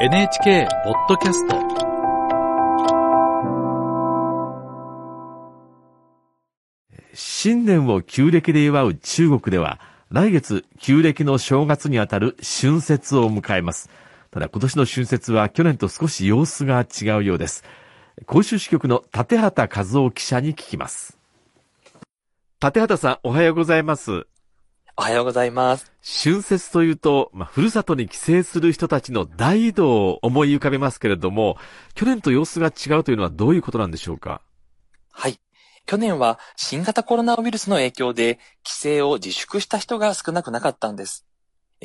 NHK ポッドキャスト新年を旧暦で祝う中国では、来月旧暦の正月にあたる春節を迎えます。ただ今年の春節は去年と少し様子が違うようです。甲州支局の立畑和夫記者に聞きます。立畑さん、おはようございます。おはようございます。春節というと、まあ、ふるさとに帰省する人たちの大移動を思い浮かべますけれども、去年と様子が違うというのはどういうことなんでしょうか？はい。去年は新型コロナウイルスの影響で帰省を自粛した人が少なくなかったんです。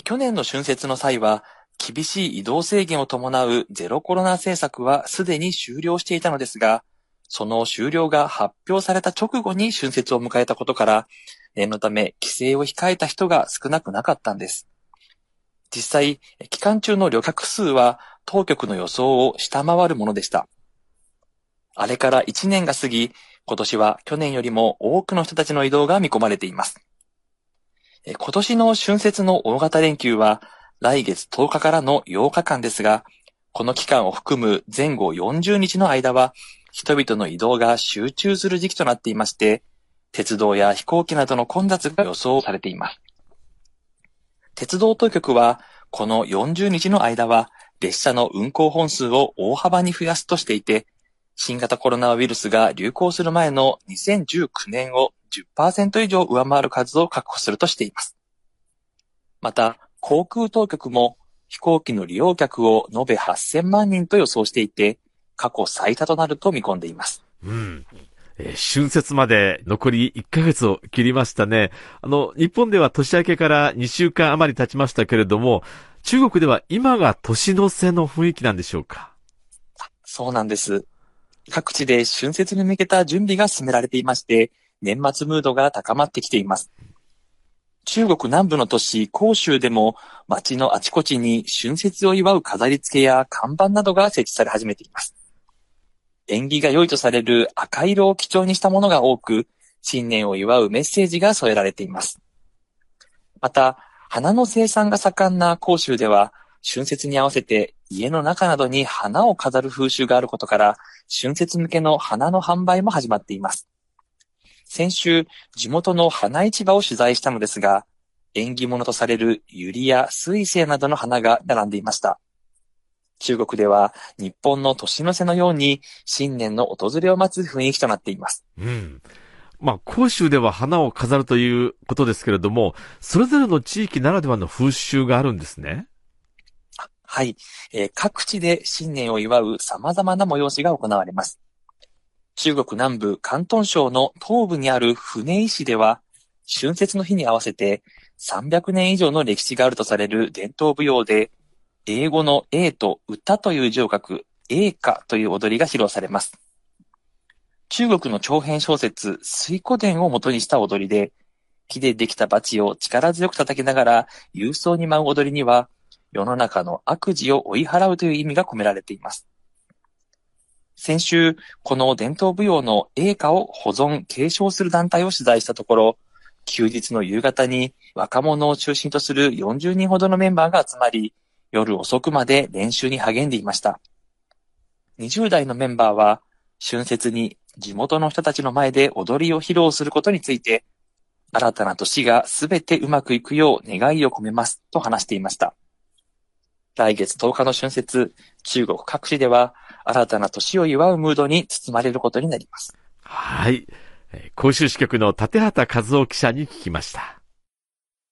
去年の春節の際は、厳しい移動制限を伴うゼロコロナ政策はすでに終了していたのですが、その終了が発表された直後に春節を迎えたことから、念のため帰省を控えた人が少なくなかったんです。実際、期間中の旅客数は当局の予想を下回るものでした。あれから1年が過ぎ、今年は去年よりも多くの人たちの移動が見込まれています。今年の春節の大型連休は来月10日からの8日間ですが、この期間を含む前後40日の間は、人々の移動が集中する時期となっていまして、鉄道や飛行機などの混雑が予想されています。鉄道当局は、この40日の間は、列車の運行本数を大幅に増やすとしていて、新型コロナウイルスが流行する前の2019年を10%以上上回る数を確保するとしています。また、航空当局も飛行機の利用客を延べ8000万人と予想していて、過去最多となると見込んでいます。うん。えー春節まで残り1ヶ月を切りましたね。あの、日本では年明けから2週間余り経ちましたけれども、中国では今が年の瀬の雰囲気なんでしょうか？そうなんです。各地で春節に向けた準備が進められていまして、年末ムードが高まってきています。中国南部の都市、広州でも街のあちこちに春節を祝う飾り付けや看板などが設置され始めています。縁起が良いとされる赤色を基調にしたものが多く、新年を祝うメッセージが添えられています。また、花の生産が盛んな広州では、春節に合わせて家の中などに花を飾る風習があることから、春節向けの花の販売も始まっています。先週、地元の花市場を取材したのですが、縁起物とされるユリや水星などの花が並んでいました。中国では日本の年の瀬のように新年の訪れを待つ雰囲気となっています。うん。まあ、広州では花を飾るということですけれども、それぞれの地域ならではの風習があるんですね。はい、えー各地で新年を祝う様々な催しが行われます。中国南部広東省の東部にある船井市では、春節の日に合わせて300年以上の歴史があるとされる伝統舞踊で、英語の A と歌という字を書く英歌という踊りが披露されます。中国の長編小説、水湖伝を元にした踊りで、木でできたバチを力強く叩きながら勇壮に舞う踊りには、世の中の悪事を追い払うという意味が込められています。先週、この伝統舞踊の栄歌を保存、継承する団体を取材したところ、休日の夕方に若者を中心とする40人ほどのメンバーが集まり、夜遅くまで練習に励んでいました。20代のメンバーは、春節に地元の人たちの前で踊りを披露することについて、新たな年がすべてうまくいくよう願いを込めますと話していました。来月10日の春節、中国各地では新たな年を祝うムードに包まれることになります。はい。え甲州支局の立畑和夫記者に聞きました。